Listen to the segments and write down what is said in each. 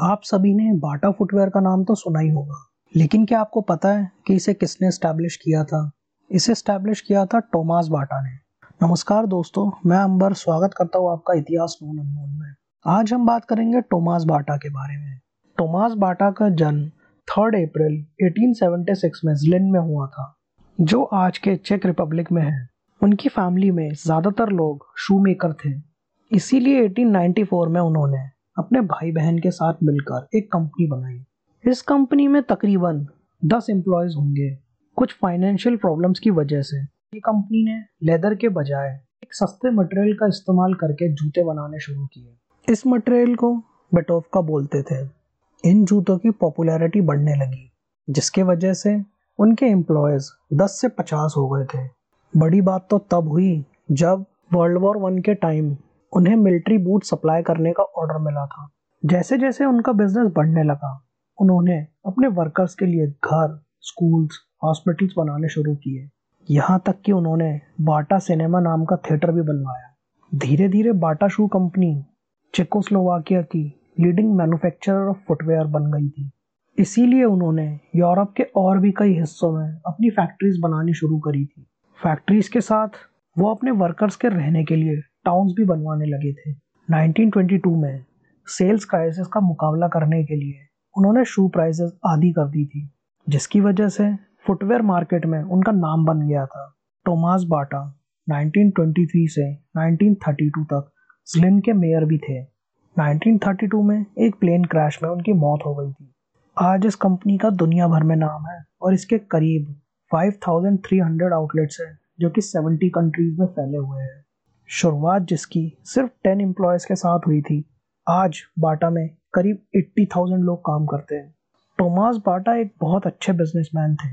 आप सभी ने बाटा फुटवेयर का नाम तो सुना ही होगा। लेकिन क्या आपको पता है कि इसे किसने स्टैब्लिश किया था? इसे स्टैब्लिश किया था टोमास बाटा ने। नमस्कार दोस्तों, मैं अंबर स्वागत करता हूँ आपका इतिहास नोन अननोन में। आज हम बात करेंगे टोमास बाटा के बारे में। टोमास बाटा का जन्म थर्ड अप्रैल 1876 में जिलेन में हुआ था, जो आज के चेक रिपब्लिक में है। उनकी फैमिली में ज़्यादातर लोग शू मेकर थे। इसीलिए 1894 में उन्होंने अपने भाई बहन के साथ मिलकर एक कंपनी बनाई। इस कंपनी में तकरीबन 10 एम्प्लॉयज़ होंगे। कुछ फाइनेंशियल प्रॉब्लम्स की वजह से ये कंपनी ने लेदर के बजाय एक सस्ते मटेरियल का इस्तेमाल करके जूते बनाने शुरू किए। इस मटेरियल को बेटोफका बोलते थे। इन जूतों की पॉपुलैरिटी बढ़ने लगी, जिसके वजह से उनके एम्प्लॉयज़ 10 से 50 हो गए थे। बड़ी बात तो तब हुई जब वर्ल्ड वॉर वन के टाइम उन्हें मिलिट्री बूट सप्लाई करने का ऑर्डर मिला था। जैसे जैसे उनका बिज़नेस बढ़ने लगा, उन्होंने अपने वर्कर्स के लिए घर स्कूल्स हॉस्पिटल्स बनाने शुरू किए। यहाँ तक कि उन्होंने बाटा सिनेमा नाम का थिएटर भी बनवाया। धीरे धीरे बाटा शू कंपनी चेकोस्लोवाकिया की लीडिंग मैन्युफैक्चरर ऑफ़ फुटवेयर बन गई थी। इसीलिए उन्होंने यूरोप के और भी कई हिस्सों में अपनी फैक्ट्रीज बनानी शुरू करी थी। फैक्ट्रीज के साथ वो अपने वर्कर्स के रहने के लिए टाउन्स भी बनवाने लगे थे। 1922 में सेल्स क्राइसिस का मुकाबला करने के लिए उन्होंने शू प्राइसेस आधी कर दी थी जिसकी वजह से फुटवेयर मार्केट में उनका नाम बन गया था। टोमास बाटा 1923 से 1932 तक स्लिन के मेयर भी थे। 1932 में एक प्लेन क्रैश में उनकी मौत हो गई थी। आज इस कंपनी का दुनिया भर में नाम है और इसके करीब 5,300 आउटलेट्स हैं जो कि 70 कंट्रीज़ में फैले हुए हैं। शुरुआत जिसकी सिर्फ़ टेन एम्प्लॉयज़ के साथ हुई थी, आज बाटा में करीब एट्टी थाउज़ेंड लोग काम करते हैं। टोमास बाटा एक बहुत अच्छे बिजनेसमैन थे,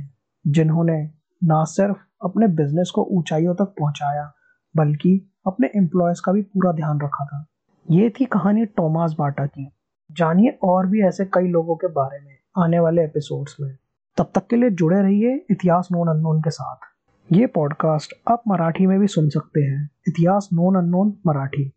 जिन्होंने ना सिर्फ़ अपने बिज़नेस को ऊंचाइयों तक पहुँचाया, बल्कि अपने एम्प्लॉयज़ का भी पूरा ध्यान रखा था। ये थी कहानी टोमास बाटा की। जानिए और भी ऐसे कई लोगों के बारे में आने वाले एपिसोड्स में। तब तक के लिए जुड़े रहिए इतिहास नोन अननोन के साथ। ये पॉडकास्ट आप मराठी में भी सुन सकते हैं। इतिहास नोन अननोन मराठी।